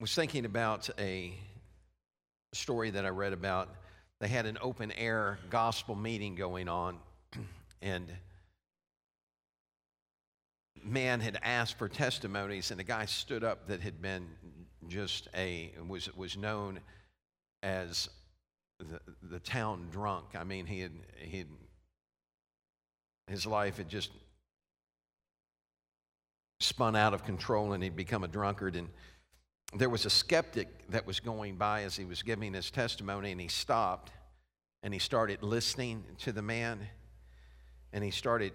was thinking about a story that I read about. They had an open air gospel meeting going on, and man had asked for testimonies, and a guy stood up that had been just a was was known as the, the town drunk. I mean, he had he his life had just spun out of control, and he'd become a drunkard and there was a skeptic that was going by as he was giving his testimony, and he stopped and he started listening to the man, and he started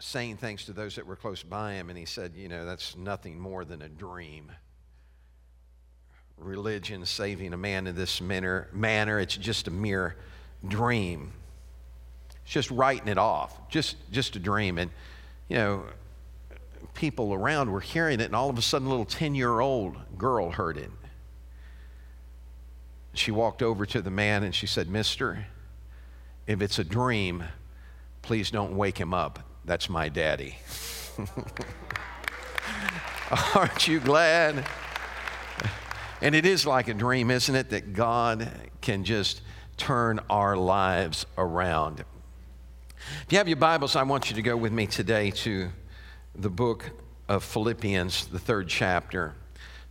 saying things to those that were close by him, and he said, You know, that's nothing more than a dream. Religion saving a man in this manner, manner it's just a mere dream. It's just writing it off, just, just a dream. And, you know, people around were hearing it, and all of a sudden, a little 10 year old girl heard it. She walked over to the man and she said, Mister, if it's a dream, please don't wake him up. That's my daddy. Aren't you glad? And it is like a dream, isn't it, that God can just turn our lives around. If you have your Bibles, I want you to go with me today to the book of Philippians, the third chapter,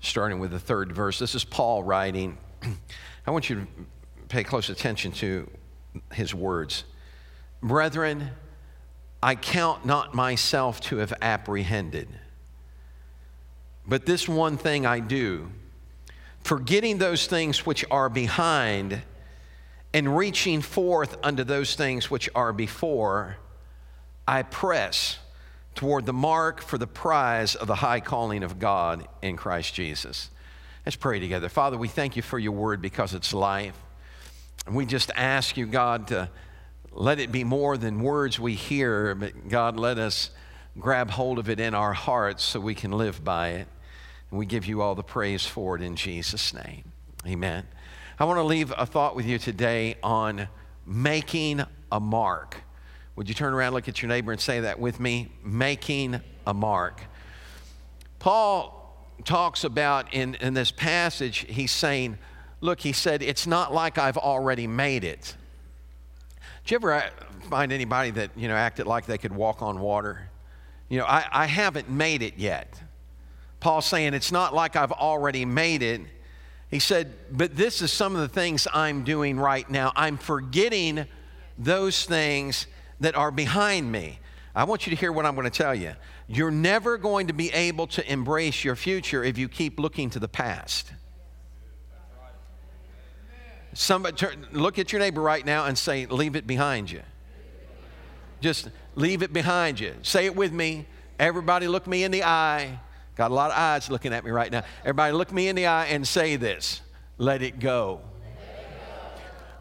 starting with the third verse. This is Paul writing. I want you to pay close attention to his words. Brethren, I count not myself to have apprehended, but this one thing I do, forgetting those things which are behind and reaching forth unto those things which are before, I press toward the mark for the prize of the high calling of God in Christ Jesus. Let's pray together. Father, we thank you for your word because it's life. And we just ask you, God, to let it be more than words we hear, but God, let us grab hold of it in our hearts so we can live by it. And we give you all the praise for it in Jesus' name. Amen. I want to leave a thought with you today on making a mark. Would you turn around, look at your neighbor, and say that with me? Making a mark. Paul talks about in, in this passage, he's saying, Look, he said, it's not like I've already made it. Did you ever uh, find anybody that, you know, acted like they could walk on water? You know, I, I haven't made it yet. Paul's saying, it's not like I've already made it. He said, but this is some of the things I'm doing right now. I'm forgetting those things that are behind me. I want you to hear what I'm going to tell you. You're never going to be able to embrace your future if you keep looking to the past. Somebody turn, look at your neighbor right now and say, Leave it behind you. Just leave it behind you. Say it with me. Everybody, look me in the eye. Got a lot of eyes looking at me right now. Everybody, look me in the eye and say this Let it go.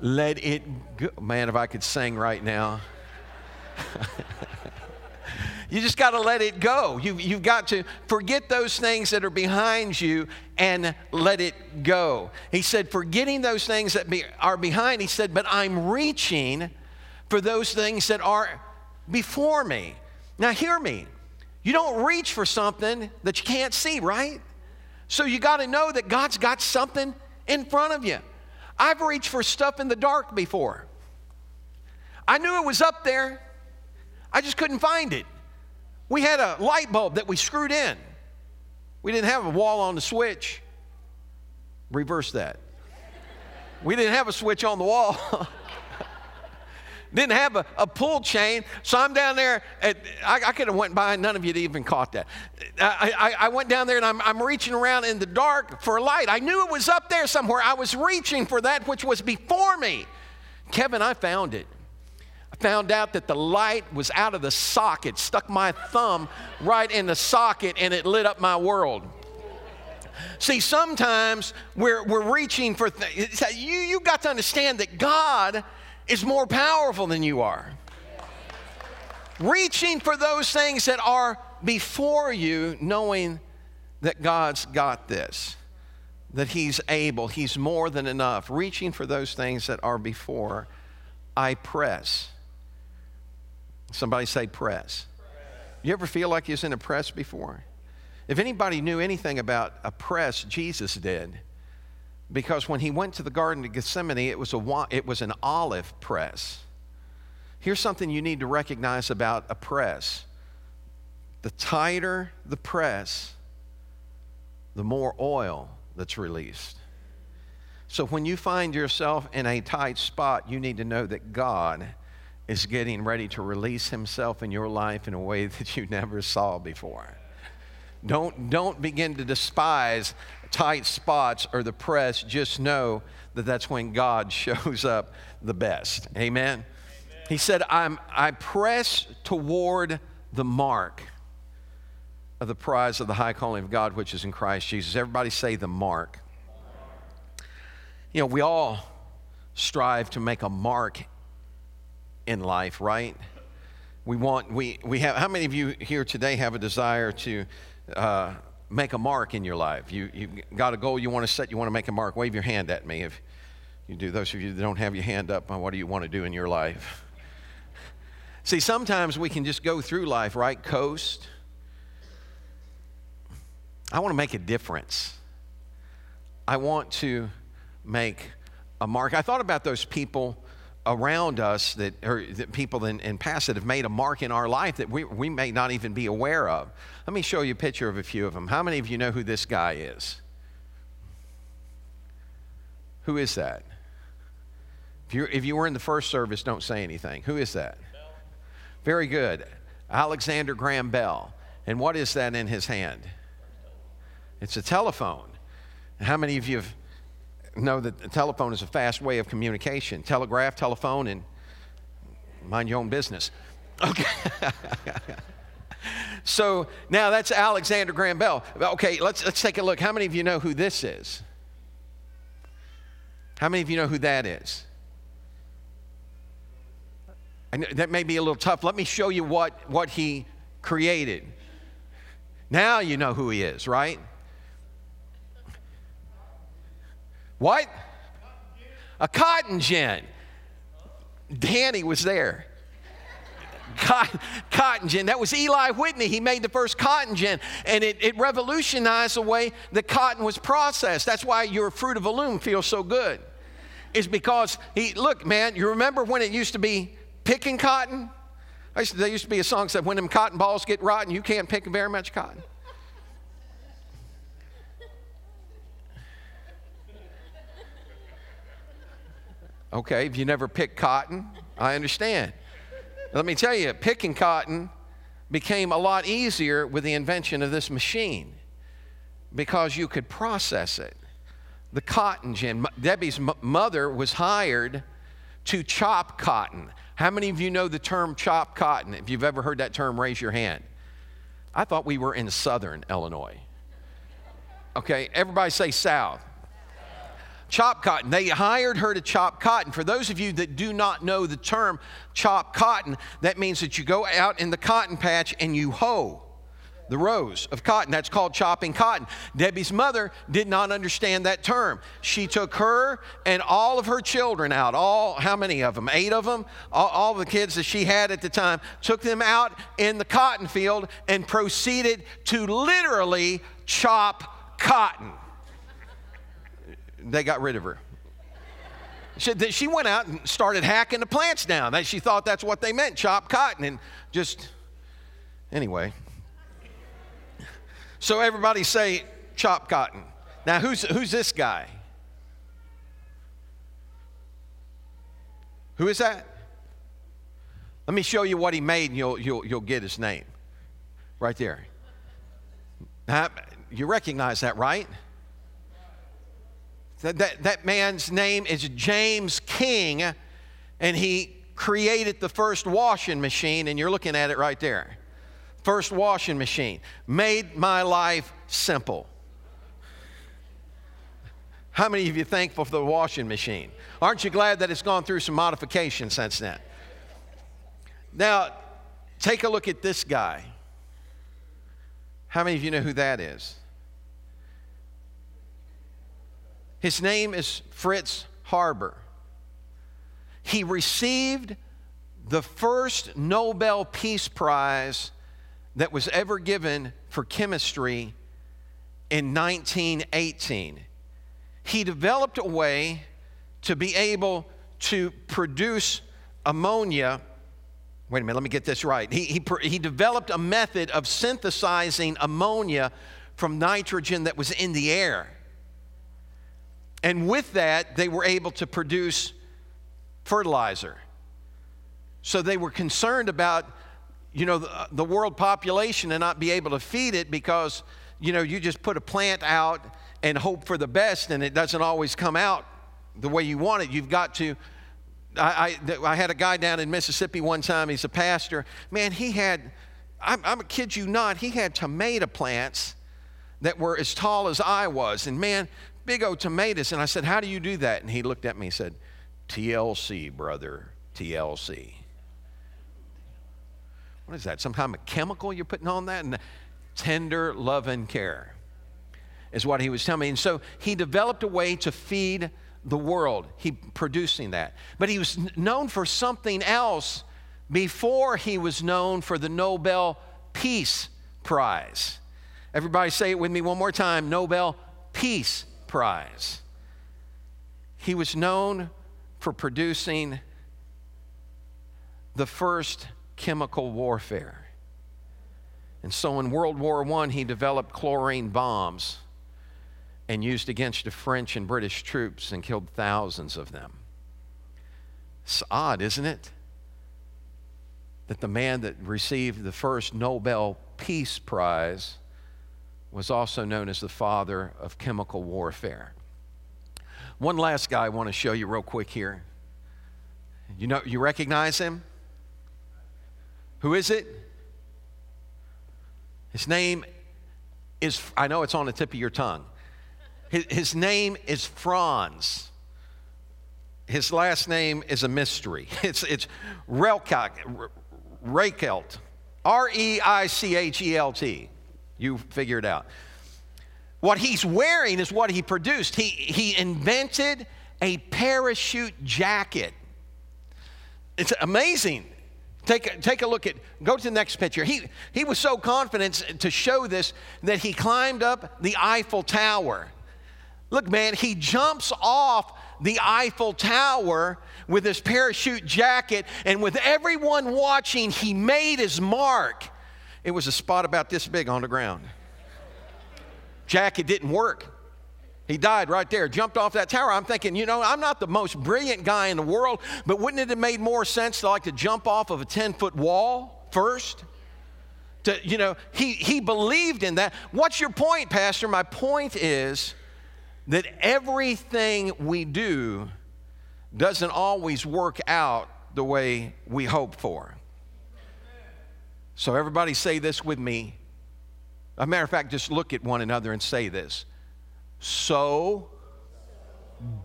Let it go. Man, if I could sing right now. You just got to let it go. You, you've got to forget those things that are behind you and let it go. He said, forgetting those things that be, are behind, he said, but I'm reaching for those things that are before me. Now, hear me. You don't reach for something that you can't see, right? So you got to know that God's got something in front of you. I've reached for stuff in the dark before. I knew it was up there. I just couldn't find it. We had a light bulb that we screwed in. We didn't have a wall on the switch. Reverse that. We didn't have a switch on the wall. didn't have a, a, pull chain. So I'm down there. At, I, I could have went by. None of you even caught that. I, I, I went down there and I'm, I'm reaching around in the dark for a light. I knew it was up there somewhere. I was reaching for that which was before me. Kevin, I found it found out that the light was out of the socket, stuck my thumb right in the socket, and it lit up my world. See, sometimes we're, we're reaching for things. You, you got to understand that God is more powerful than you are. Reaching for those things that are before you, knowing that God's got this, that He's able, He's more than enough. Reaching for those things that are before, I press. Somebody say press. You ever feel like you was in a press before? If anybody knew anything about a press, Jesus did. Because when he went to the Garden of Gethsemane, it was, a, it was an olive press. Here's something you need to recognize about a press the tighter the press, the more oil that's released. So when you find yourself in a tight spot, you need to know that God is getting ready to release himself in your life in a way that you never saw before. Don't, don't begin to despise tight spots or the press. Just know that that's when God shows up the best. Amen? Amen. He said, I'm, I press toward the mark of the prize of the high calling of God, which is in Christ Jesus. Everybody say the mark. You know, we all strive to make a mark in life, right? We want, we, we have, how many of you here today have a desire to uh, make a mark in your life? You, you got a goal you want to set, you want to make a mark. Wave your hand at me if you do. Those of you that don't have your hand up, what do you want to do in your life? See, sometimes we can just go through life, right? Coast. I want to make a difference. I want to make a mark. I thought about those people around us that, or that people in, in past that have made a mark in our life that we, we may not even be aware of. Let me show you a picture of a few of them. How many of you know who this guy is? Who is that? If, you if you were in the first service, don't say anything. Who is that? Bell. Very good. Alexander Graham Bell. And what is that in his hand? It's a telephone. How many of you have know that the telephone is a fast way of communication. Telegraph, telephone, and mind your own business. Okay. so now that's Alexander Graham Bell. Okay, let's, let's take a look. How many of you know who this is? How many of you know who that is? And that may be a little tough. Let me show you what, what he created. Now you know who he is, right? What? A cotton gin. Danny was there. Cotton gin. That was Eli Whitney. He made the first cotton gin, and it, it revolutionized the way the cotton was processed. That's why your fruit of the loom feels so good. Is because he look, man. You remember when it used to be picking cotton? Used to, there used to be a song that said, "When them cotton balls get rotten, you can't pick very much cotton." Okay, if you never picked cotton, I understand. Let me tell you, picking cotton became a lot easier with the invention of this machine because you could process it. The cotton gin, Debbie's m- mother was hired to chop cotton. How many of you know the term chop cotton? If you've ever heard that term, raise your hand. I thought we were in southern Illinois. Okay, everybody say south chop cotton. They hired her to chop cotton. For those of you that do not know the term chop cotton, that means that you go out in the cotton patch and you hoe the rows of cotton. That's called chopping cotton. Debbie's mother did not understand that term. She took her and all of her children out, all, how many of them? Eight of them? All, all the kids that she had at the time, took them out in the cotton field and proceeded to literally chop cotton they got rid of her. She, she went out and started hacking the plants down. She thought that's what they meant, chop cotton, and just, anyway. So everybody say chop cotton. Now, who's, who's this guy? Who is that? Let me show you what he made, and you'll, you'll, you'll get his name. Right there. Now, you recognize that, right? That, that, that man's name is James King, and he created the first washing machine, and you're looking at it right there. First washing machine. Made my life simple. How many of you thankful for the washing machine? Aren't you glad that it's gone through some modification since then? Now, take a look at this guy. How many of you know who that is? His name is Fritz Haber. He received the first Nobel Peace Prize that was ever given for chemistry in 1918. He developed a way to be able to produce ammonia. Wait a minute, let me get this right. He, he, he developed a method of synthesizing ammonia from nitrogen that was in the air. And with that, they were able to produce fertilizer. So they were concerned about, you know, the, the, world population and not be able to feed it because, you know, you just put a plant out and hope for the best and it doesn't always come out the way you want it. You've got to. I, I, I had a guy down in Mississippi one time, he's a pastor. Man, he had, I'm, I'm a kid you not, he had tomato plants that were as tall as I was. And man, big old tomatoes. And I said, How do you do that? And he looked at me and said, TLC, brother, TLC. What is that? Some kind of chemical you're putting on that? And tender love and care is what he was telling me. And so he developed a way to feed the world. He producing that. But he was known for something else before he was known for the Nobel Peace Prize. Everybody say it with me one more time Nobel Peace Prize. He was known for producing the first chemical warfare. And so in World War I, he developed chlorine bombs and used against the French and British troops and killed thousands of them. It's odd, isn't it? That the man that received the first Nobel Peace Prize was also known as the father of chemical warfare. One last guy I want to show you real quick here. You know, you recognize him? Who is it? His name is, I know it's on the tip of your tongue. His, his name is Franz. His last name is a mystery. It's, it's Relkelt, Reichelt, R E I C H E L T. You figure it out. What he's wearing is what he produced. He, he invented a parachute jacket. It's amazing. Take, take a look at, go to the next picture. He, he was so confident to show this that he climbed up the Eiffel Tower. Look, man, he jumps off the Eiffel Tower with his parachute jacket, and with everyone watching, he made his mark. It was a spot about this big on the ground. Jack, it didn't work. He died right there, jumped off that tower. I'm thinking, you know, I'm not the most brilliant guy in the world, but wouldn't it have made more sense to like to jump off of a 10 foot wall first? To, you know, he, he believed in that. What's your point, Pastor? My point is that everything we do doesn't always work out the way we hope for. So, everybody say this with me. A matter of fact, just look at one another and say this. So,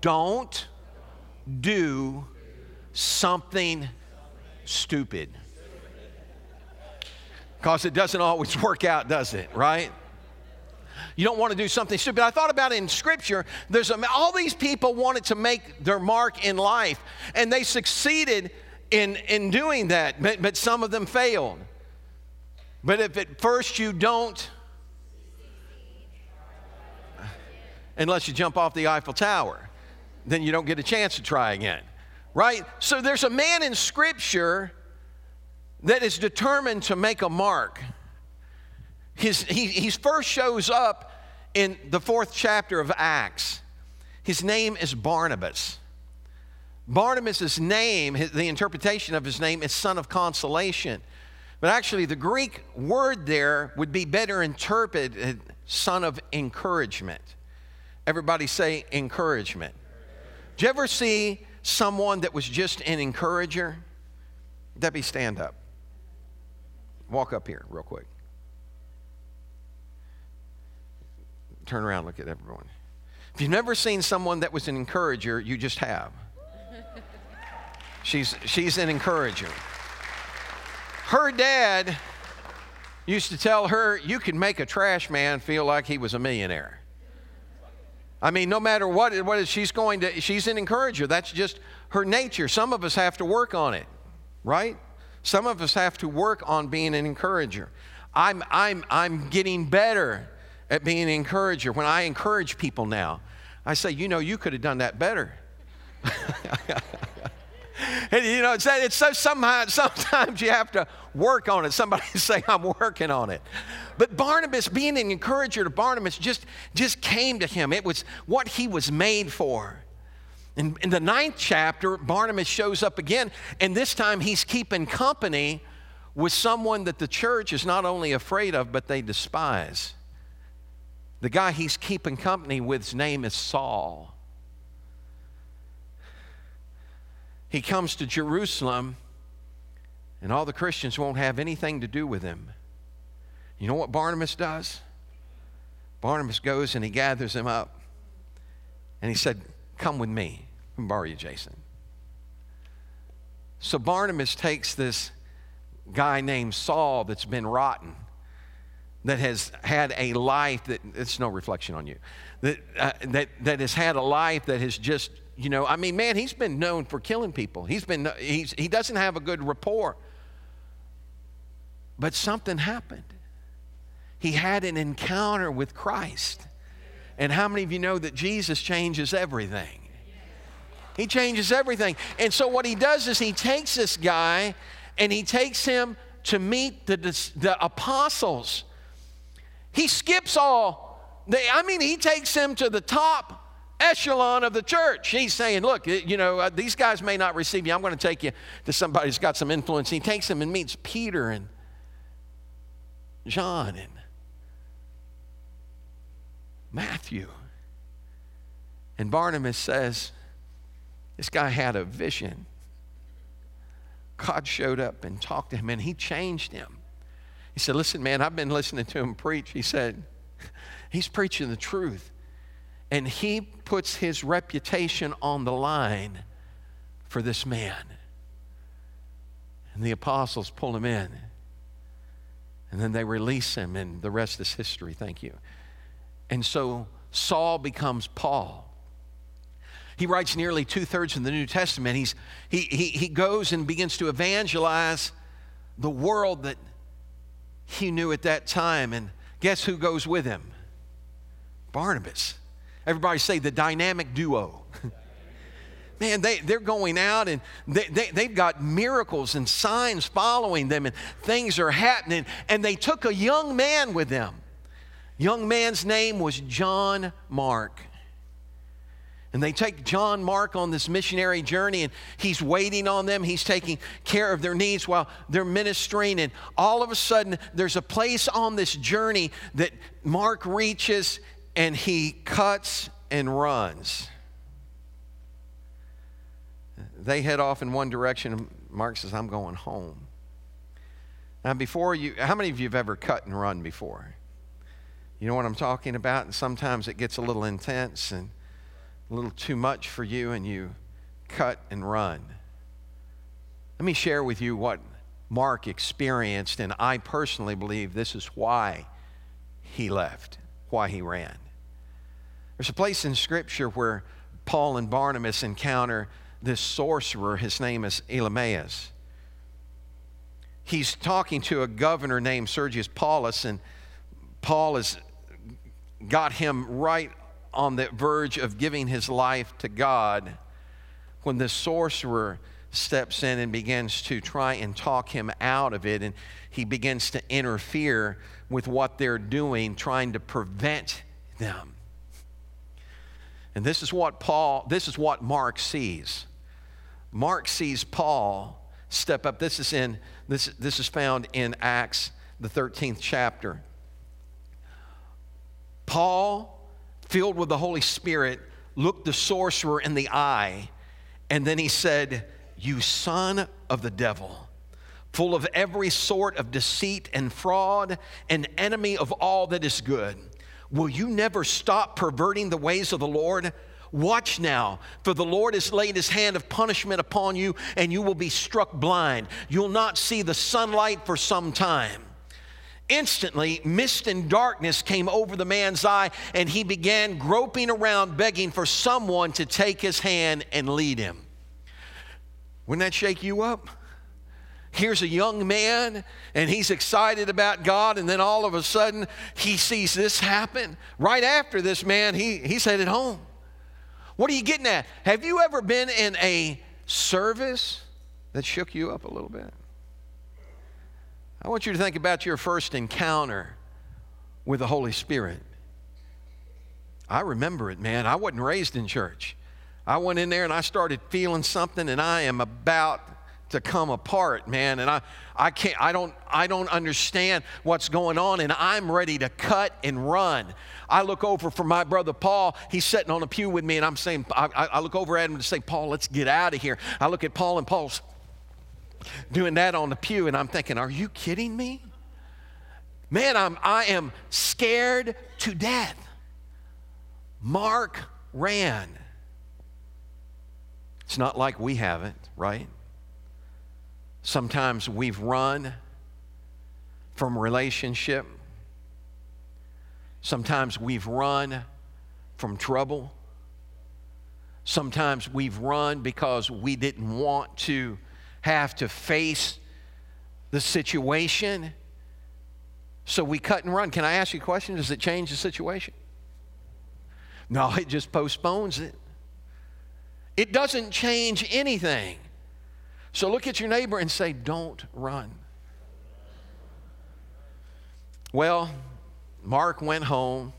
don't do something stupid. Because it doesn't always work out, does it? Right? You don't want to do something stupid. I thought about it in Scripture. There's a, all these people wanted to make their mark in life, and they succeeded in, in doing that, but, but some of them failed. But if at first you don't, unless you jump off the Eiffel Tower, then you don't get a chance to try again. Right? So there's a man in Scripture that is determined to make a mark. His, he he first shows up in the fourth chapter of Acts. His name is Barnabas. Barnabas' name, the interpretation of his name is son of consolation. But actually, the Greek word there would be better interpreted son of encouragement. Everybody say encouragement. Did you ever see someone that was just an encourager? Debbie, stand up. Walk up here, real quick. Turn around, look at everyone. If you've never seen someone that was an encourager, you just have. She's, she's an encourager. Her dad used to tell her, You can make a trash man feel like he was a millionaire. I mean, no matter what, what is she's going to, she's an encourager. That's just her nature. Some of us have to work on it, right? Some of us have to work on being an encourager. I'm, I'm, I'm getting better at being an encourager. When I encourage people now, I say, you know, you could have done that better. and you know, it's, that, it's so somehow, sometimes you have to work on it. Somebody say, I'm working on it. But Barnabas, being an encourager to Barnabas, just, just came to him. It was what he was made for. In, in the ninth chapter, Barnabas shows up again, and this time he's keeping company with someone that the church is not only afraid of, but they despise. The guy he's keeping company with's name is Saul. He comes to Jerusalem, and all the Christians won't have anything to do with him. You know what Barnabas does? Barnabas goes and he gathers him up, and he said, Come with me. Let me borrow you, Jason. So Barnabas takes this guy named Saul that's been rotten, that has had a life that, it's no reflection on you, that, uh, that, that has had a life that has just you know, I mean, man, he's been known for killing people. He's been, he's, he doesn't have a good rapport. But something happened. He had an encounter with Christ. And how many of you know that Jesus changes everything? He changes everything. And so what he does is he takes this guy and he takes him to meet the, the apostles. He skips all, the, I mean, he takes him to the top echelon of the church. He's saying, Look, you know, uh, these guys may not receive you. I'm going to take you to somebody who's got some influence. He takes them and meets Peter and John and Matthew. And Barnabas says, This guy had a vision. God showed up and talked to him, and he changed him. He said, Listen, man, I've been listening to him preach. He said, He's preaching the truth and he puts his reputation on the line for this man. And the apostles pull him in. And then they release him, and the rest is history. Thank you. And so Saul becomes Paul. He writes nearly two thirds of the New Testament. He's, he, he, he goes and begins to evangelize the world that he knew at that time. And guess who goes with him? Barnabas. Everybody say the dynamic duo. Man, they, they're going out and they, they, they've got miracles and signs following them, and things are happening. And they took a young man with them. Young man's name was John Mark. And they take John Mark on this missionary journey, and he's waiting on them. He's taking care of their needs while they're ministering. And all of a sudden, there's a place on this journey that Mark reaches, and he cuts and runs. They head off in one direction, and Mark says, I'm going home. Now, before you, how many of you have ever cut and run before? You know what I'm talking about? And sometimes it gets a little intense and a little too much for you, and you cut and run. Let me share with you what Mark experienced, and I personally believe this is why he left, why he ran. There's a place in Scripture where Paul and Barnabas encounter this sorcerer. His name is Elymas. He's talking to a governor named Sergius Paulus, and Paul has got him right on the verge of giving his life to God when the sorcerer steps in and begins to try and talk him out of it, and he begins to interfere with what they're doing, trying to prevent them. And this is what Paul, this is what Mark sees. Mark sees Paul step up. This is in this, this is found in Acts, the 13th chapter. Paul, filled with the Holy Spirit, looked the sorcerer in the eye, and then he said, You son of the devil, full of every sort of deceit and fraud, an enemy of all that is good. Will you never stop perverting the ways of the Lord? Watch now, for the Lord has laid his hand of punishment upon you, and you will be struck blind. You'll not see the sunlight for some time. Instantly, mist and darkness came over the man's eye, and he began groping around, begging for someone to take his hand and lead him. Wouldn't that shake you up? Here's a young man and he's excited about God, and then all of a sudden he sees this happen. Right after this man, he, he's headed home. What are you getting at? Have you ever been in a service that shook you up a little bit? I want you to think about your first encounter with the Holy Spirit. I remember it, man. I wasn't raised in church. I went in there and I started feeling something, and I am about to come apart, man. And I, I can't, I don't, I don't understand what's going on, and I'm ready to cut and run. I look over for my brother Paul. He's sitting on a pew with me, and I'm saying, I, I look over at him to say, Paul, let's get out of here. I look at Paul, and Paul's doing that on the pew, and I'm thinking, are you kidding me? Man, I'm, I am scared to death. Mark ran. It's not like we haven't, right? Sometimes we've run from relationship. Sometimes we've run from trouble. Sometimes we've run because we didn't want to have to face the situation. So we cut and run. Can I ask you a question? Does it change the situation? No, it just postpones it. It doesn't change anything. So look at your neighbor and say, Don't run. Well, Mark went home.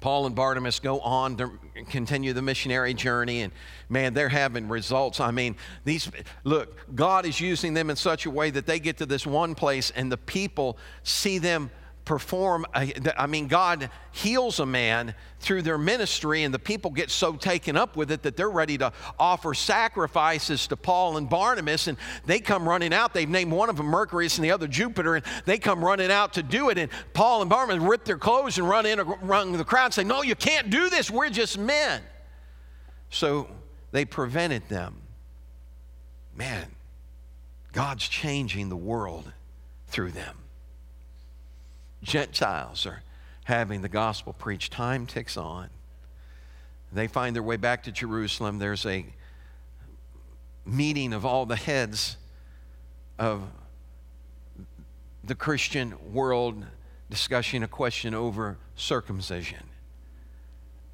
Paul and Barnabas go on to continue the missionary journey, and man, they're having results. I mean, these look, God is using them in such a way that they get to this one place, and the people see them perform, I mean, God heals a man through their ministry, and the people get so taken up with it that they're ready to offer sacrifices to Paul and Barnabas, and they come running out. They've named one of them Mercurius and the other Jupiter, and they come running out to do it. And Paul and Barnabas rip their clothes and run in among the crowd and say, No, you can't do this. We're just men. So they prevented them. Man, God's changing the world through them. Gentiles are having the gospel preached. Time ticks on. They find their way back to Jerusalem. There's a meeting of all the heads of the Christian world discussing a question over circumcision.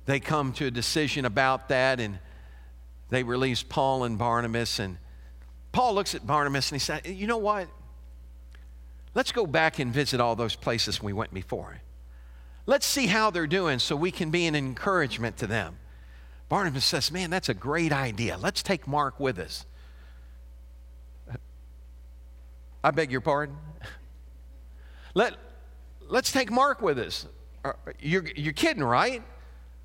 They come to a decision about that and they release Paul and Barnabas. And Paul looks at Barnabas and he said, You know what? Let's go back and visit all those places we went before. Let's see how they're doing so we can be an encouragement to them. Barnabas says, Man, that's a great idea. Let's take Mark with us. I beg your pardon? Let, let's take Mark with us. You're, you're kidding, right?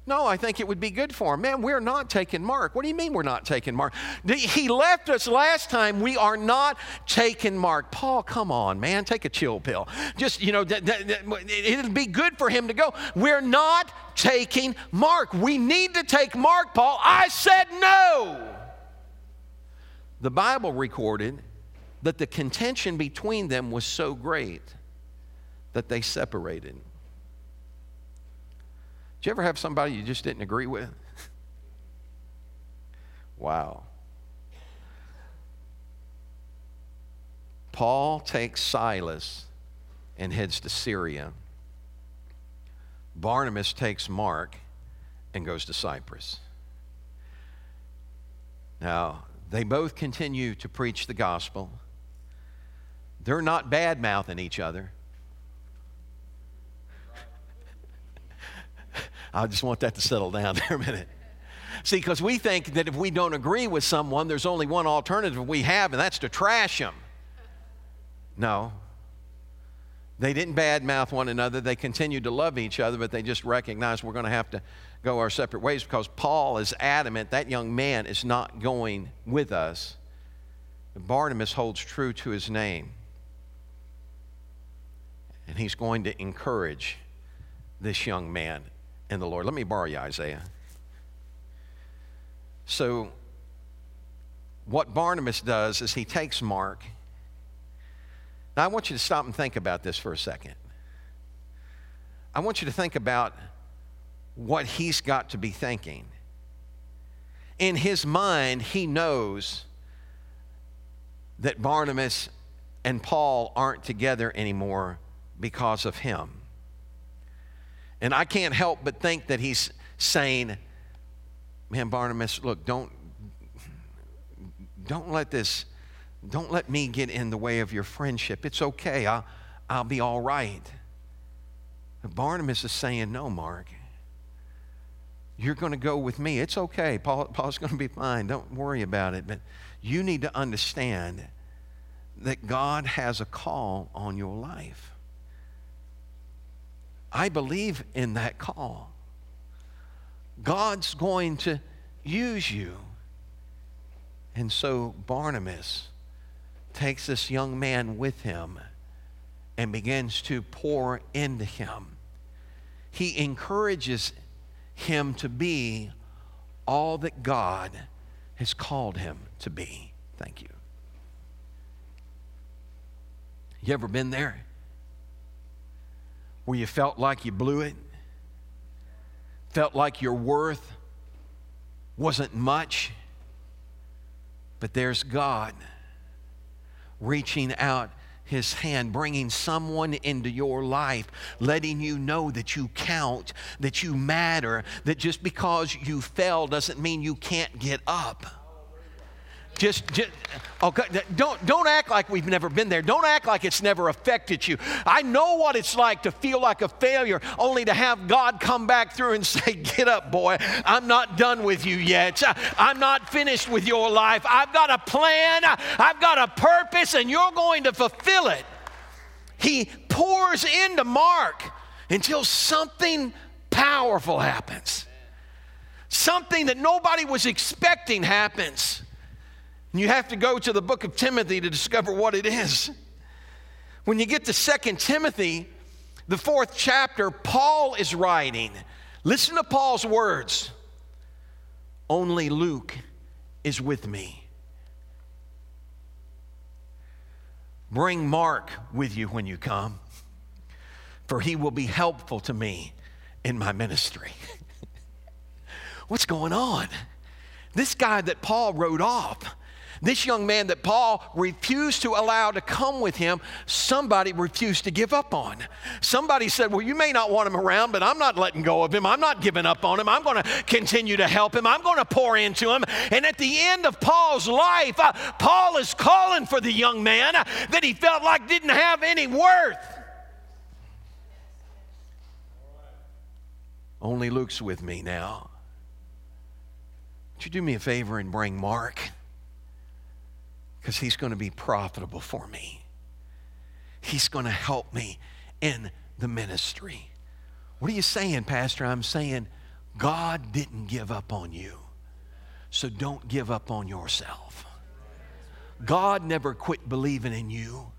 No, I think it would be good for him. Man, we're not taking Mark. What do you mean we're not taking Mark? He left us last time. We are not taking Mark. Paul, come on, man, take a chill pill. Just, you know, it'd be good for him to go. We're not taking Mark. We need to take Mark, Paul. I said no. The Bible recorded that the contention between them was so great that they separated. Did you ever have somebody you just didn't agree with? wow. Paul takes Silas and heads to Syria. Barnabas takes Mark and goes to Cyprus. Now, they both continue to preach the gospel. They're not bad mouthing each other. I just want that to settle down there a minute. See, because we think that if we don't agree with someone, there's only one alternative we have, and that's to trash them. No. They didn't badmouth one another. They continued to love each other, but they just recognized we're going to have to go our separate ways because Paul is adamant that young man is not going with us. Barnabas holds true to his name. And he's going to encourage this young man in the Lord. Let me borrow you, Isaiah. So, what Barnabas does is he takes Mark. Now, I want you to stop and think about this for a second. I want you to think about what he's got to be thinking. In his mind, he knows that Barnabas and Paul aren't together anymore because of him. And I can't help but think that he's saying, Man, Barnabas, look, don't, don't let this, don't let me get in the way of your friendship. It's okay. I'll, I'll be all right. But Barnabas is saying, No, Mark. You're going to go with me. It's okay. Paul, Paul's going to be fine. Don't worry about it. But you need to understand that God has a call on your life. I believe in that call. God's going to use you. And so Barnabas takes this young man with him and begins to pour into him. He encourages him to be all that God has called him to be. Thank you. You ever been there? Where you felt like you blew it? Felt like your worth wasn't much? But there's God reaching out his hand, bringing someone into your life, letting you know that you count, that you matter, that just because you fell doesn't mean you can't get up. Just, just oh, don't, don't act like we've never been there. Don't act like it's never affected you. I know what it's like to feel like a failure, only to have God come back through and say, Get up, boy. I'm not done with you yet. I'm not finished with your life. I've got a plan, I've got a purpose, and you're going to fulfill it. He pours into Mark until something powerful happens. Something that nobody was expecting happens. You have to go to the book of Timothy to discover what it is. When you get to Second Timothy, the fourth chapter, Paul is writing. Listen to Paul's words. Only Luke is with me. Bring Mark with you when you come, for he will be helpful to me in my ministry. What's going on? This guy that Paul wrote off this young man that Paul refused to allow to come with him, somebody refused to give up on. Somebody said, Well, you may not want him around, but I'm not letting go of him. I'm not giving up on him. I'm going to continue to help him. I'm going to pour into him. And at the end of Paul's life, uh, Paul is calling for the young man that he felt like didn't have any worth. Only Luke's with me now. Would you do me a favor and bring Mark? Because he's going to be profitable for me. He's going to help me in the ministry. What are you saying, Pastor? I'm saying God didn't give up on you. So don't give up on yourself. God never quit believing in you.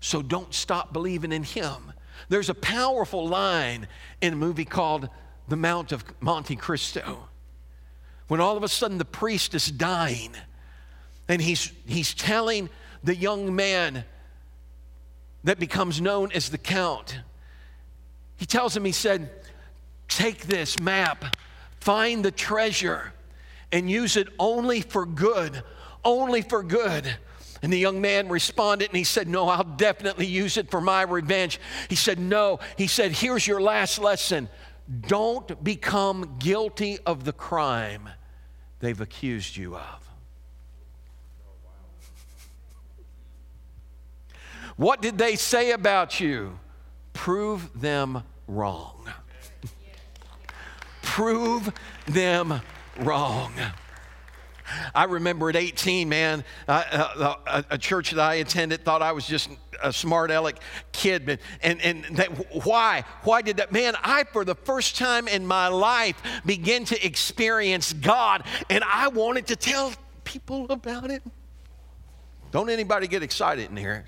So don't stop believing in Him. There's a powerful line in a movie called The Count of Monte Cristo. When all of a sudden the priest is dying and he's, he's telling the young man that becomes known as the Count, he tells him, he said, Take this map, find the treasure, and use it only for good, only for good. And the young man responded and he said, No, I'll definitely use it for my revenge. He said, No. He said, Here's your last lesson don't become guilty of the crime they've accused you of. What did they say about you? Prove them wrong. Prove them wrong. I remember at 18, man, uh, a, a, church that I attended thought I was just a smart aleck kid. But, And, and that, why? Why did that? Man, I, for the first time in my life, began to experience God, and I wanted to tell people about it. Don't anybody get excited in here.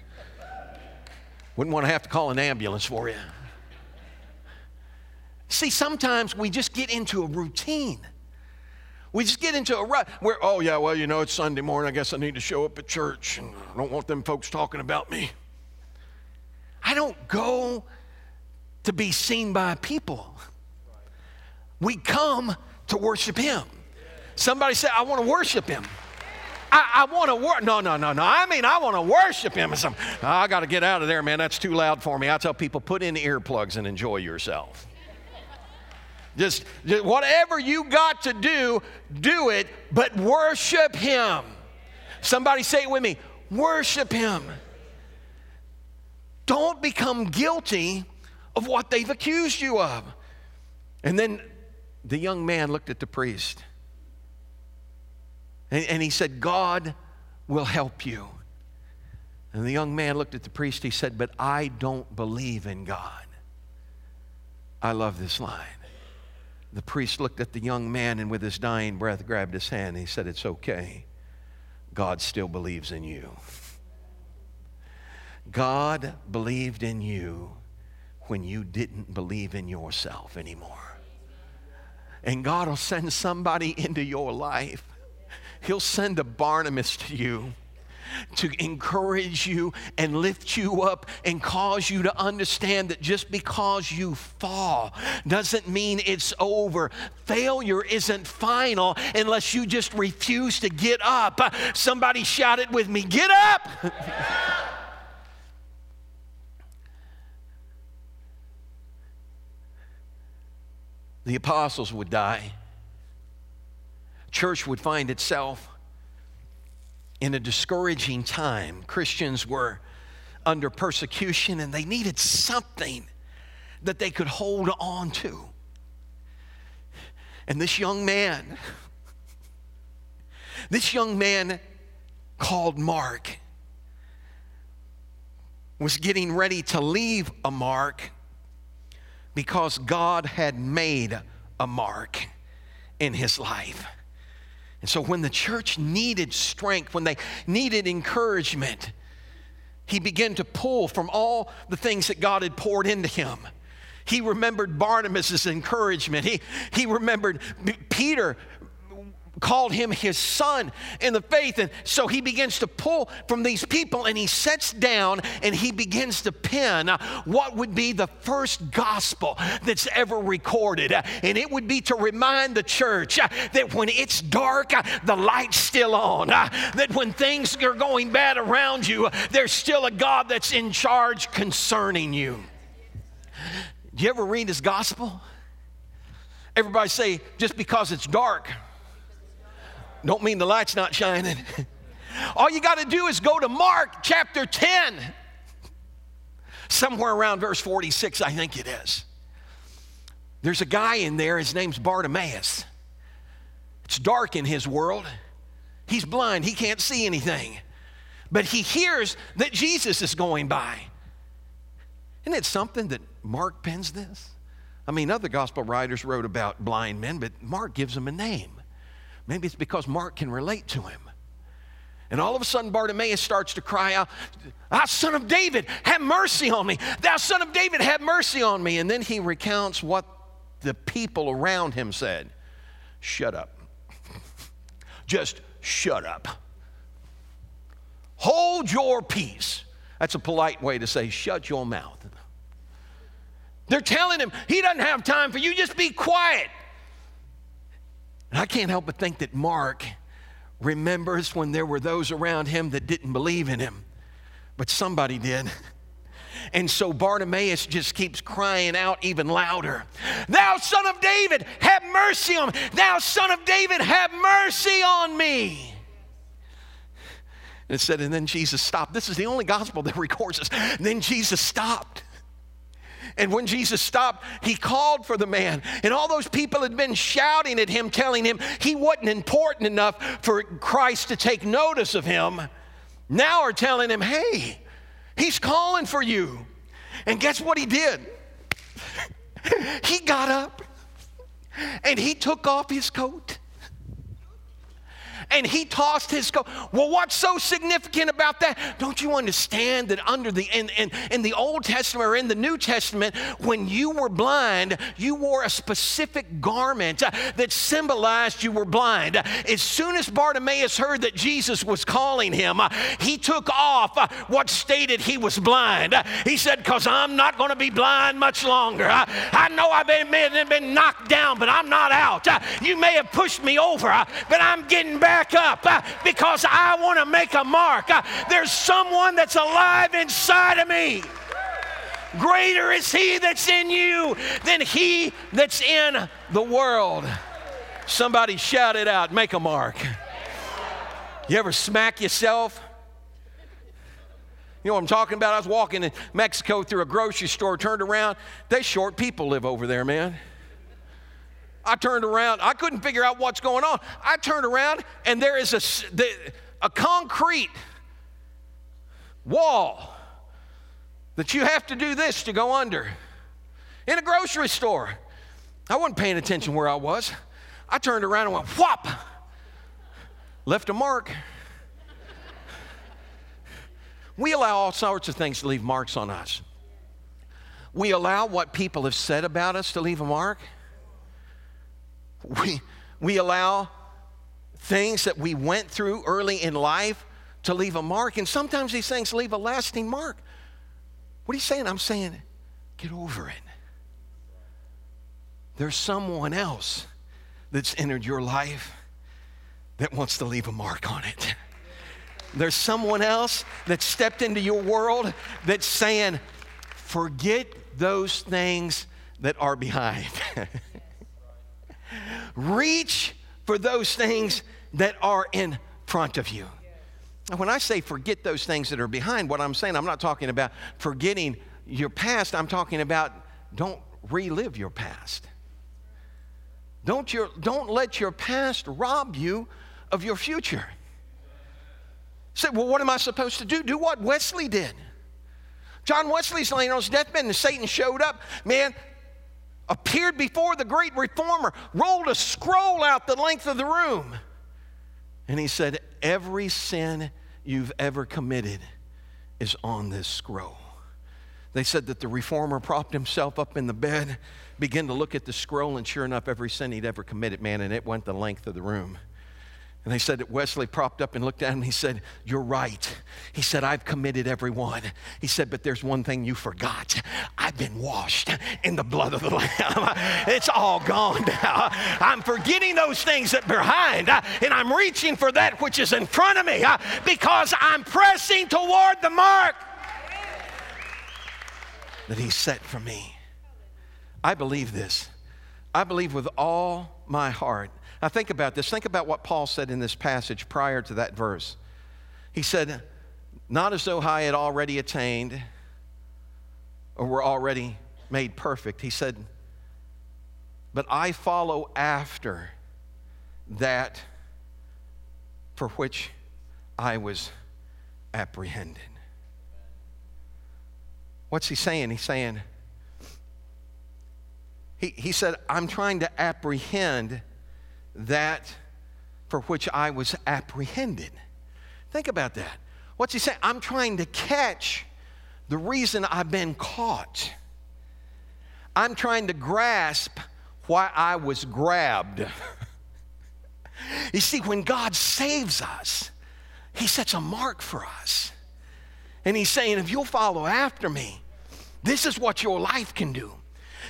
Wouldn't want to have to call an ambulance for you. See, sometimes we just get into a routine. We just get into a rut where, oh, yeah, well, you know, it's Sunday morning. I guess I need to show up at church. And I don't want them folks talking about me. I don't go to be seen by people. We come to worship Him. Somebody said, I want to worship Him. I, I want to work. No, no, no, no. I mean, I want to worship him. I got to get out of there, man. That's too loud for me. I tell people, put in earplugs and enjoy yourself. Just, just whatever you got to do, do it, but worship him. Somebody say it with me worship him. Don't become guilty of what they've accused you of. And then the young man looked at the priest and, and he said, God will help you. And the young man looked at the priest. He said, But I don't believe in God. I love this line. The priest looked at the young man and with his dying breath grabbed his hand. He said, It's okay. God still believes in you. God believed in you when you didn't believe in yourself anymore. And God will send somebody into your life. He'll send a Barnabas to you to encourage you and lift you up and cause you to understand that just because you fall doesn't mean it's over. Failure isn't final unless you just refuse to get up. Somebody shout it with me get up! the apostles would die. Church would find itself in a discouraging time. Christians were under persecution and they needed something that they could hold on to. And this young man, this young man called Mark, was getting ready to leave a mark because God had made a mark in his life. And so when the church needed strength, when they needed encouragement, he began to pull from all the things that God had poured into him. He remembered Barnabas' encouragement. He, he remembered Peter called him his son in the faith. And so he begins to pull from these people and he sets down and he begins to pen what would be the first gospel that's ever recorded. And it would be to remind the church that when it's dark, the light's still on. That when things are going bad around you, there's still a God that's in charge concerning you. Do you ever read his gospel? Everybody say, just because it's dark don't mean the light's not shining. All you got to do is go to Mark chapter 10, somewhere around verse 46, I think it is. There's a guy in there, his name's Bartimaeus. It's dark in his world. He's blind, he can't see anything. But he hears that Jesus is going by. Isn't it something that Mark pens this? I mean, other gospel writers wrote about blind men, but Mark gives them a name. Maybe it's because Mark can relate to him. And all of a sudden, Bartimaeus starts to cry out, Thou son of David, have mercy on me. Thou son of David, have mercy on me. And then he recounts what the people around him said Shut up. Just shut up. Hold your peace. That's a polite way to say, shut your mouth. They're telling him, he doesn't have time for you, just be quiet. And I can't help but think that Mark remembers when there were those around him that didn't believe in him, but somebody did. And so Bartimaeus just keeps crying out even louder Thou son of David, have mercy on me. Thou son of David, have mercy on me. And it said, and then Jesus stopped. This is the only gospel that records this. And then Jesus stopped. And when Jesus stopped, he called for the man. And all those people had been shouting at him, telling him he wasn't important enough for Christ to take notice of him. Now are telling him, hey, he's calling for you. And guess what he did? he got up and he took off his coat and he tossed his coat. Well, what's so significant about that? Don't you understand that under the in, in, in the Old Testament or in the New Testament, when you were blind, you wore a specific garment uh, that symbolized you were blind. As soon as Bartimaeus heard that Jesus was calling him, uh, he took off uh, what stated he was blind. He said, Because I'm not going to be blind much longer. I, I know I've been, been, been knocked down, but I'm not out. You may have pushed me over, but I'm getting back back up uh, because I want to make a mark. Uh, there's someone that's alive inside of me. Greater is he that's in you than he that's in the world. Somebody shout it out, make a mark. You ever smack yourself? You know what I'm talking about? I was walking in Mexico through a grocery store, turned around. They short people live over there, man. I turned around. I couldn't figure out what's going on. I turned around, and there is a, a concrete wall that you have to do this to go under in a grocery store. I wasn't paying attention where I was. I turned around and went, whop, left a mark. We allow all sorts of things to leave marks on us. We allow what people have said about us to leave a mark. We, we allow things that we went through early in life to leave a mark. And sometimes these things leave a lasting mark. What are you saying? I'm saying, get over it. There's someone else that's entered your life that wants to leave a mark on it. There's someone else that stepped into your world that's saying, forget those things that are behind. Reach for those things that are in front of you. And when I say forget those things that are behind, what I'm saying, I'm not talking about forgetting your past, I'm talking about don't relive your past. Don't, your, don't let your past rob you of your future. Say, well, what am I supposed to do? Do what Wesley did. John Wesley's laying on his deathbed, and Satan showed up. Man, appeared before the great reformer, rolled a scroll out the length of the room. And he said, Every sin you've ever committed is on this scroll. They said that the reformer propped himself up in the bed, began to look at the scroll, and sure enough, every sin he'd ever committed, man, and it went the length of the room. And they said that Wesley propped up and looked at him. He said, You're right. He said, I've committed every one. He said, But there's one thing you forgot. I've been washed in the blood of the Lamb. It's all gone now. I'm forgetting those things that are behind, and I'm reaching for that which is in front of me uh, because I'm pressing toward the mark that He set for me. I believe this. I believe with all my heart now, think about this. Think about what Paul said in this passage prior to that verse. He said, Not as though I had already attained or were already made perfect. He said, But I follow after that for which I was apprehended. What's he saying? He's saying, he, he said, I'm trying to apprehend that for which I was apprehended. Think about that. What's he saying? I'm trying to catch the reason I've been caught. I'm trying to grasp why I was grabbed. you see, when God saves us, He sets a mark for us. And He's saying, if you'll follow after me, this is what your life can do.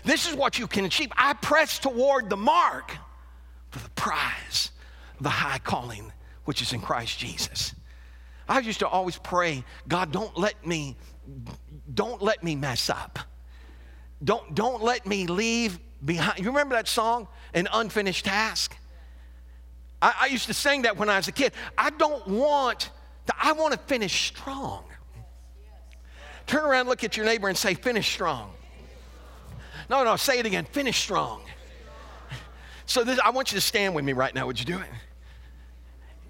This is what you can achieve. I press toward the mark for the prize of the high calling which is in Christ Jesus. I used to always pray, God, don't let me, don't let me mess up. Don't, don't let me leave behind. You remember that song, An Unfinished Task? I, I used to sing that when I was a kid. I don't want, to, I want to finish strong. Turn around, look at your neighbor, and say, finish strong. No, no, say it again, finish strong. So this, I want you to stand with me right now. Would you do it?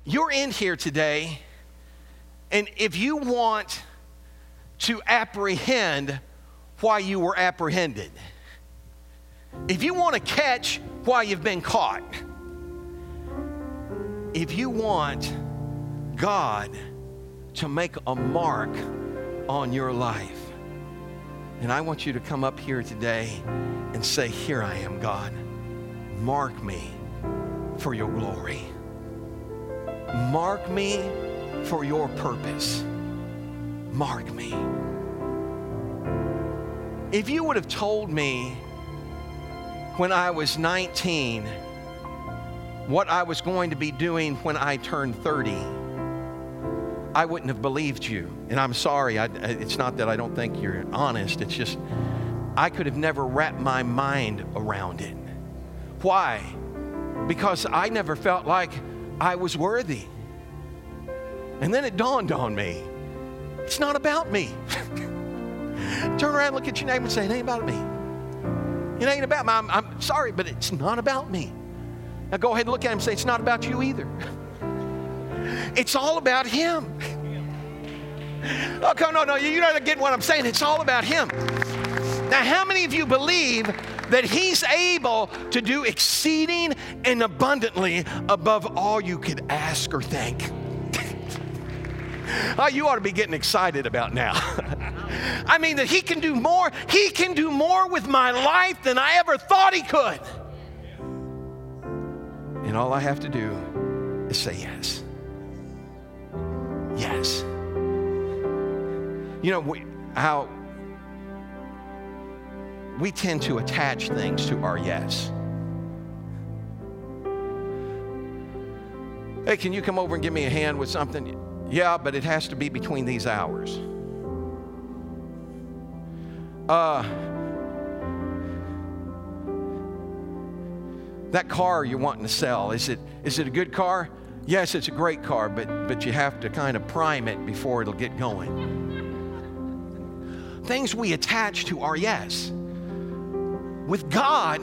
You're in here today, and if you want to apprehend why you were apprehended, if you want to catch why you've been caught, if you want God to make a mark on your life, and I want you to come up here today and say, Here I am, God. Mark me for your glory. Mark me for your purpose. Mark me. If you would have told me when I was 19 what I was going to be doing when I turned 30, I wouldn't have believed you. And I'm sorry, I, it's not that I don't think you're honest, it's just I could have never wrapped my mind around it. Why? Because I never felt like I was worthy. And then it dawned on me it's not about me. Turn around, look at your neighbor, and say, It ain't about me. It ain't about me. I'm, I'm sorry, but it's not about me. Now go ahead and look at him and say, It's not about you either. It's all about him. Oh, come, no, no, you're not getting what I'm saying. It's all about him. Now, how many of you believe that he's able to do exceeding and abundantly above all you could ask or think? oh, you ought to be getting excited about now. I mean, that he can do more. He can do more with my life than I ever thought he could. And all I have to do is say yes. Yes. You know we, how we tend to attach things to our yes. Hey, can you come over and give me a hand with something? Yeah, but it has to be between these hours. Uh, that car you're wanting to sell, is it, is it a good car? Yes, it's a great car, but, but you have to kind of prime it before it'll get going. Things we attach to our yes. With God,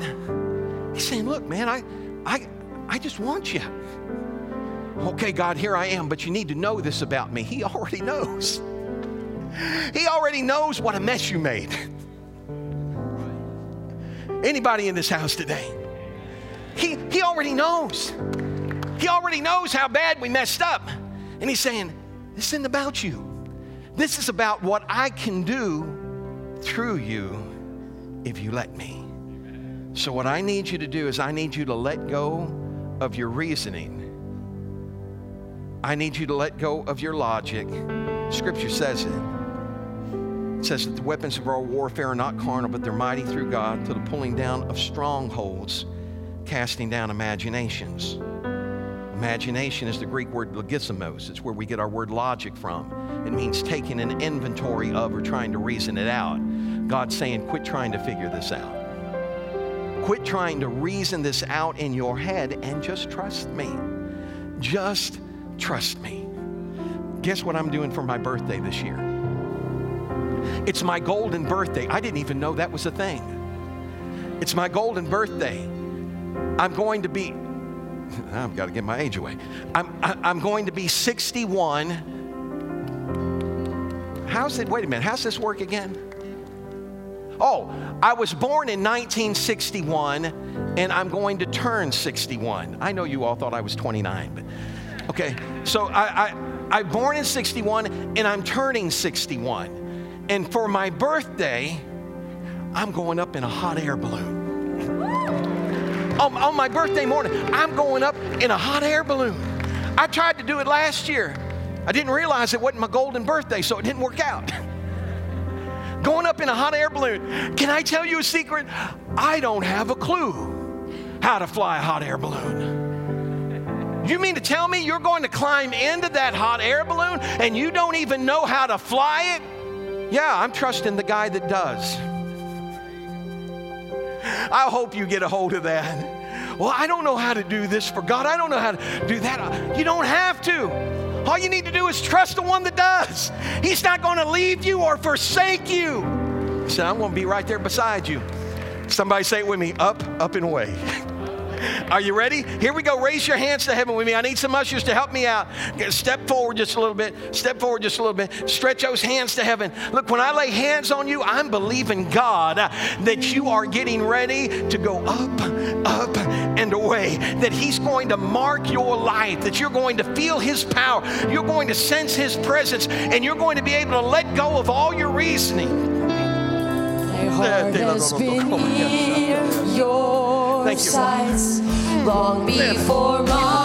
He's saying, Look, man, I, I, I just want you. Okay, God, here I am, but you need to know this about me. He already knows. He already knows what a mess you made. Anybody in this house today? He, he already knows. He already knows how bad we messed up. And he's saying, This isn't about you. This is about what I can do through you if you let me. So, what I need you to do is, I need you to let go of your reasoning. I need you to let go of your logic. Scripture says it. It says that the weapons of our warfare are not carnal, but they're mighty through God to the pulling down of strongholds, casting down imaginations. Imagination is the Greek word logizomos. It's where we get our word logic from. It means taking an inventory of or trying to reason it out. God's saying, quit trying to figure this out. Quit trying to reason this out in your head and just trust me. Just trust me. Guess what I'm doing for my birthday this year? It's my golden birthday. I didn't even know that was a thing. It's my golden birthday. I'm going to be, I've got to get my age away. I'm, I'm going to be 61. How's it, wait a minute, how's this work again? Oh, I was born in 1961 and I'm going to turn 61. I know you all thought I was 29, but okay. So I, I, I born in 61 and I'm turning 61. And for my birthday, I'm going up in a hot air balloon. On, on, my birthday morning, I'm going up in a hot air balloon. I tried to do it last year. I didn't realize it wasn't my golden birthday, so it didn't work out. going up in a hot air balloon. Can I tell you a secret? I don't have a clue how to fly a hot air balloon. You mean to tell me you're going to climb into that hot air balloon and you don't even know how to fly it? Yeah, I'm trusting the guy that does. I hope you get a hold of that. Well, I don't know how to do this for God. I don't know how to do that. You don't have to. All you need to do is trust the one that does. He's not going to leave you or forsake you. He said, I'm going to be right there beside you. Somebody say it with me up, up, and away. Are you ready? Here we go. Raise your hands to heaven with me. I need some ushers to help me out. Step forward just a little bit. Step forward just a little bit. Stretch those hands to heaven. Look, when I lay hands on you, I'm believing God that you are getting ready to go up, up, and away. That He's going to mark your life. That you're going to feel His power. You're going to sense His presence. And you're going to be able to let go of all your reasoning. My heart has been in your Thank you. sights long before my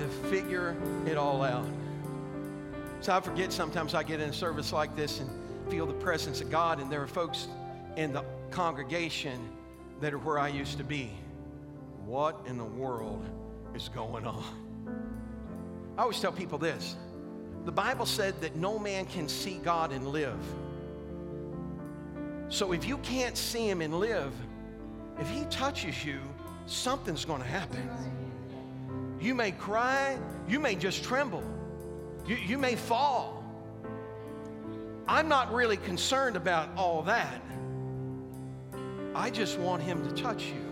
to figure it all out. So I forget sometimes I get in a service like this and feel the presence of God, and there are folks in the congregation that are where I used to be. What in the world is going on? I always tell people this the Bible said that no man can see God and live. So if you can't see Him and live, if He touches you, something's going to happen. You may cry, you may just tremble, you, you may fall. I'm not really concerned about all that. I just want Him to touch you.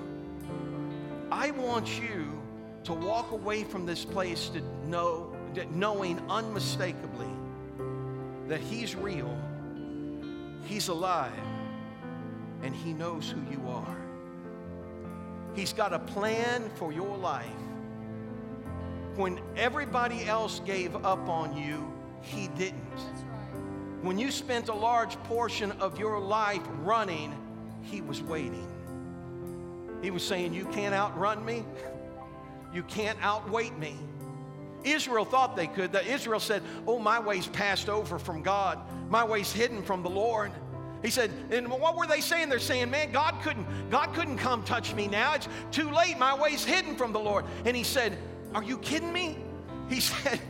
I want you to walk away from this place to know, that knowing unmistakably that He's real, He's alive, and He knows who you are. He's got a plan for your life. When everybody else gave up on you, He didn't. When you spent a large portion of your life running, He was waiting. He was saying, You can't outrun me, you can't outweight me. Israel thought they could. That Israel said, Oh, my way's passed over from God, my way's hidden from the Lord. He said, and what were they saying? They're saying, man, God couldn't, God couldn't come touch me now. It's too late. My way's hidden from the Lord. And he said, Are you kidding me? He said,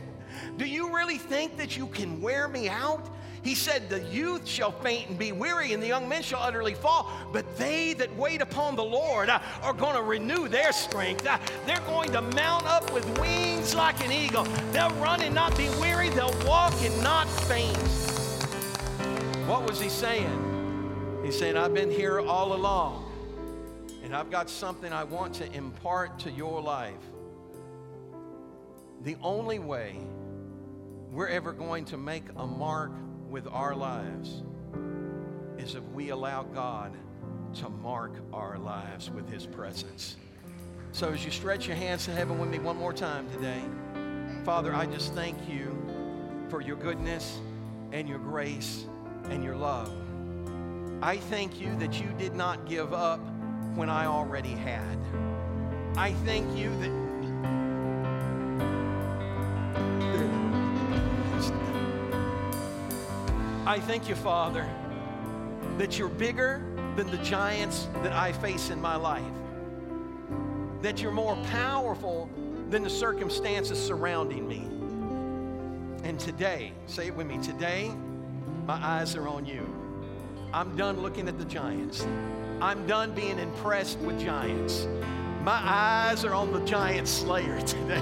Do you really think that you can wear me out? He said, The youth shall faint and be weary, and the young men shall utterly fall. But they that wait upon the Lord uh, are going to renew their strength. Uh, they're going to mount up with wings like an eagle. They'll run and not be weary, they'll walk and not faint. What was he saying? He's saying, I've been here all along, and I've got something I want to impart to your life. The only way we're ever going to make a mark with our lives is if we allow God to mark our lives with His presence. So, as you stretch your hands to heaven with me one more time today, Father, I just thank you for your goodness and your grace and your love. I thank you that you did not give up when I already had. I thank you that. I thank you, Father, that you're bigger than the giants that I face in my life. That you're more powerful than the circumstances surrounding me. And today, say it with me, today, my eyes are on you. I'm done looking at the giants. I'm done being impressed with giants. My eyes are on the giant slayer today.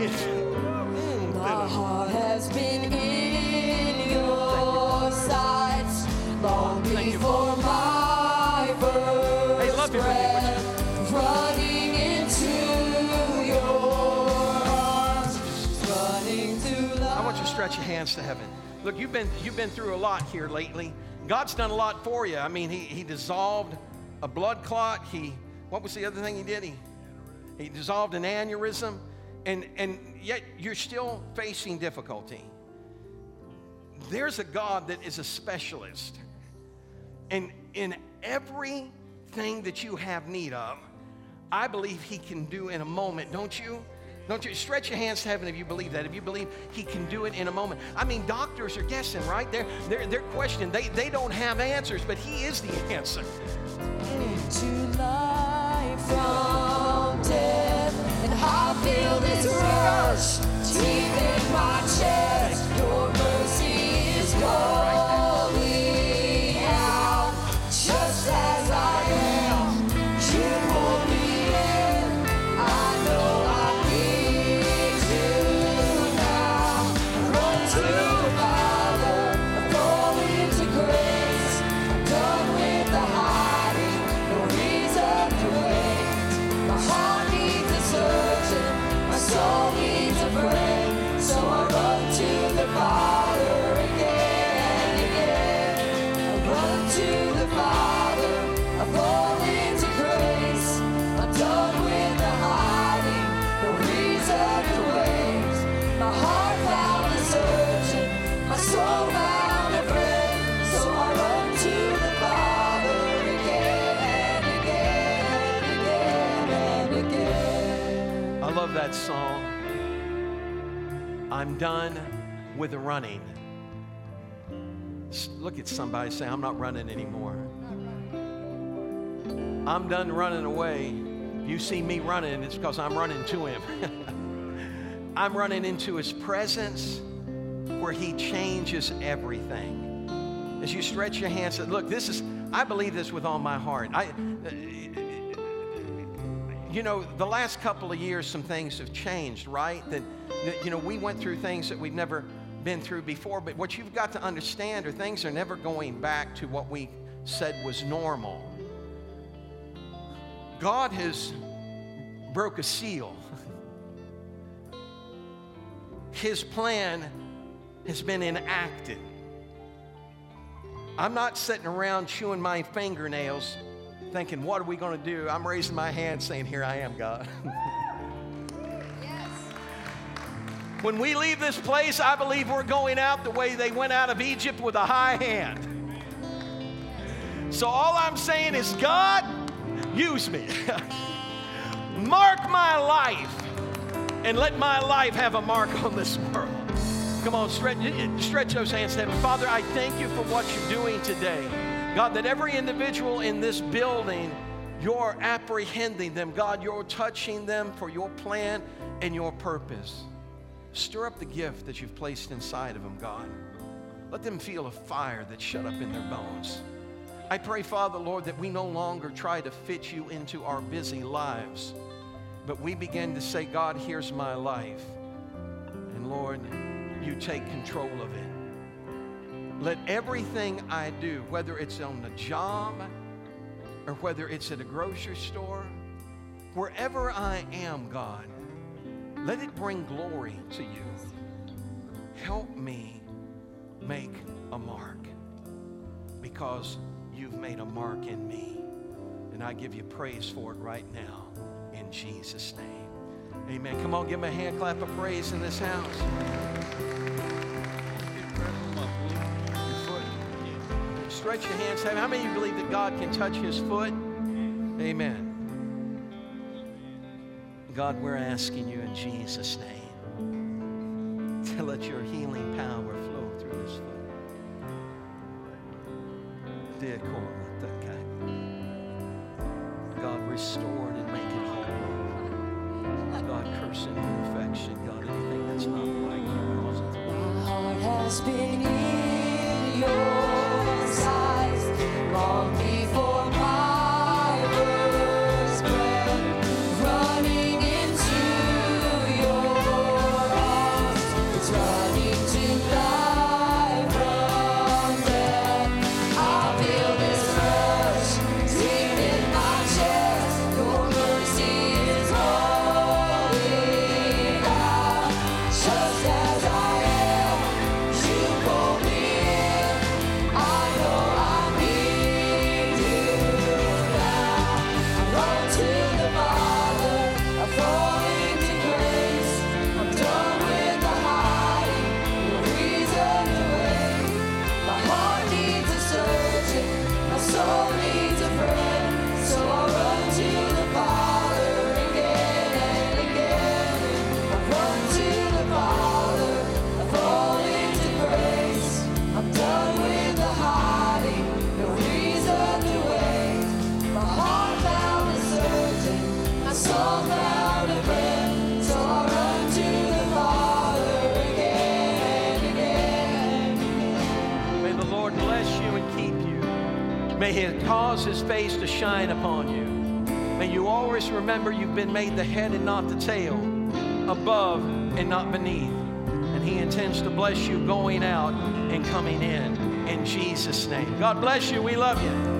It's, mm, My heart has been in hands to heaven. Look, you've been, you've been through a lot here lately. God's done a lot for you. I mean, he, he dissolved a blood clot. He, what was the other thing he did? He, he dissolved an aneurysm. And, and yet you're still facing difficulty. There's a God that is a specialist. And in everything that you have need of, I believe He can do in a moment, don't you? Don't you stretch your hands to heaven if you believe that? If you believe He can do it in a moment. I mean, doctors are guessing, right? They're, they're, they're questioning. They, they don't have answers, but He is the answer. into life from death. And I feel this rush deep in my chest. Your mercy is love that song. I'm done with running. Look at somebody say, I'm not running anymore. I'm done running away. You see me running, it's because I'm running to Him. I'm running into His presence where He changes everything. As you stretch your hands, look, this is, I believe this with all my heart. I, you know, the last couple of years, some things have changed, right? That, that, you know, we went through things that we've never been through before. But what you've got to understand are things are never going back to what we said was normal. God has broke a seal. His plan has been enacted. I'm not sitting around chewing my fingernails thinking, what are we going to do? I'm raising my hand saying, Here I am, God. when we leave this place, I believe we're going out the way they went out of Egypt with a high hand. So all I'm saying is, God, use me. mark my life and let my life have a mark on this world. Come on, stretch, stretch those hands to heaven. Father, I thank you for what you're doing today. God, that every individual in this building, you're apprehending them. God, you're touching them for your plan and your purpose. Stir up the gift that you've placed inside of them, God. Let them feel a fire that's shut up in their bones. I pray, Father, Lord, that we no longer try to fit you into our busy lives, but we begin to say, God, here's my life. And Lord, you take control of it. Let everything I do, whether it's on the job or whether it's at a grocery store, wherever I am, God, let it bring glory to you. Help me make a mark because you've made a mark in me. And I give you praise for it right now in Jesus' name. Amen. Come on, give him a hand clap of praise in this house. Stretch your hands. How many of you believe that God can touch his foot? Amen. God, we're asking you in Jesus' name to let your healing power flow through this foot. Dear Corma, His face to shine upon you. May you always remember you've been made the head and not the tail, above and not beneath. And He intends to bless you going out and coming in. In Jesus' name. God bless you. We love you.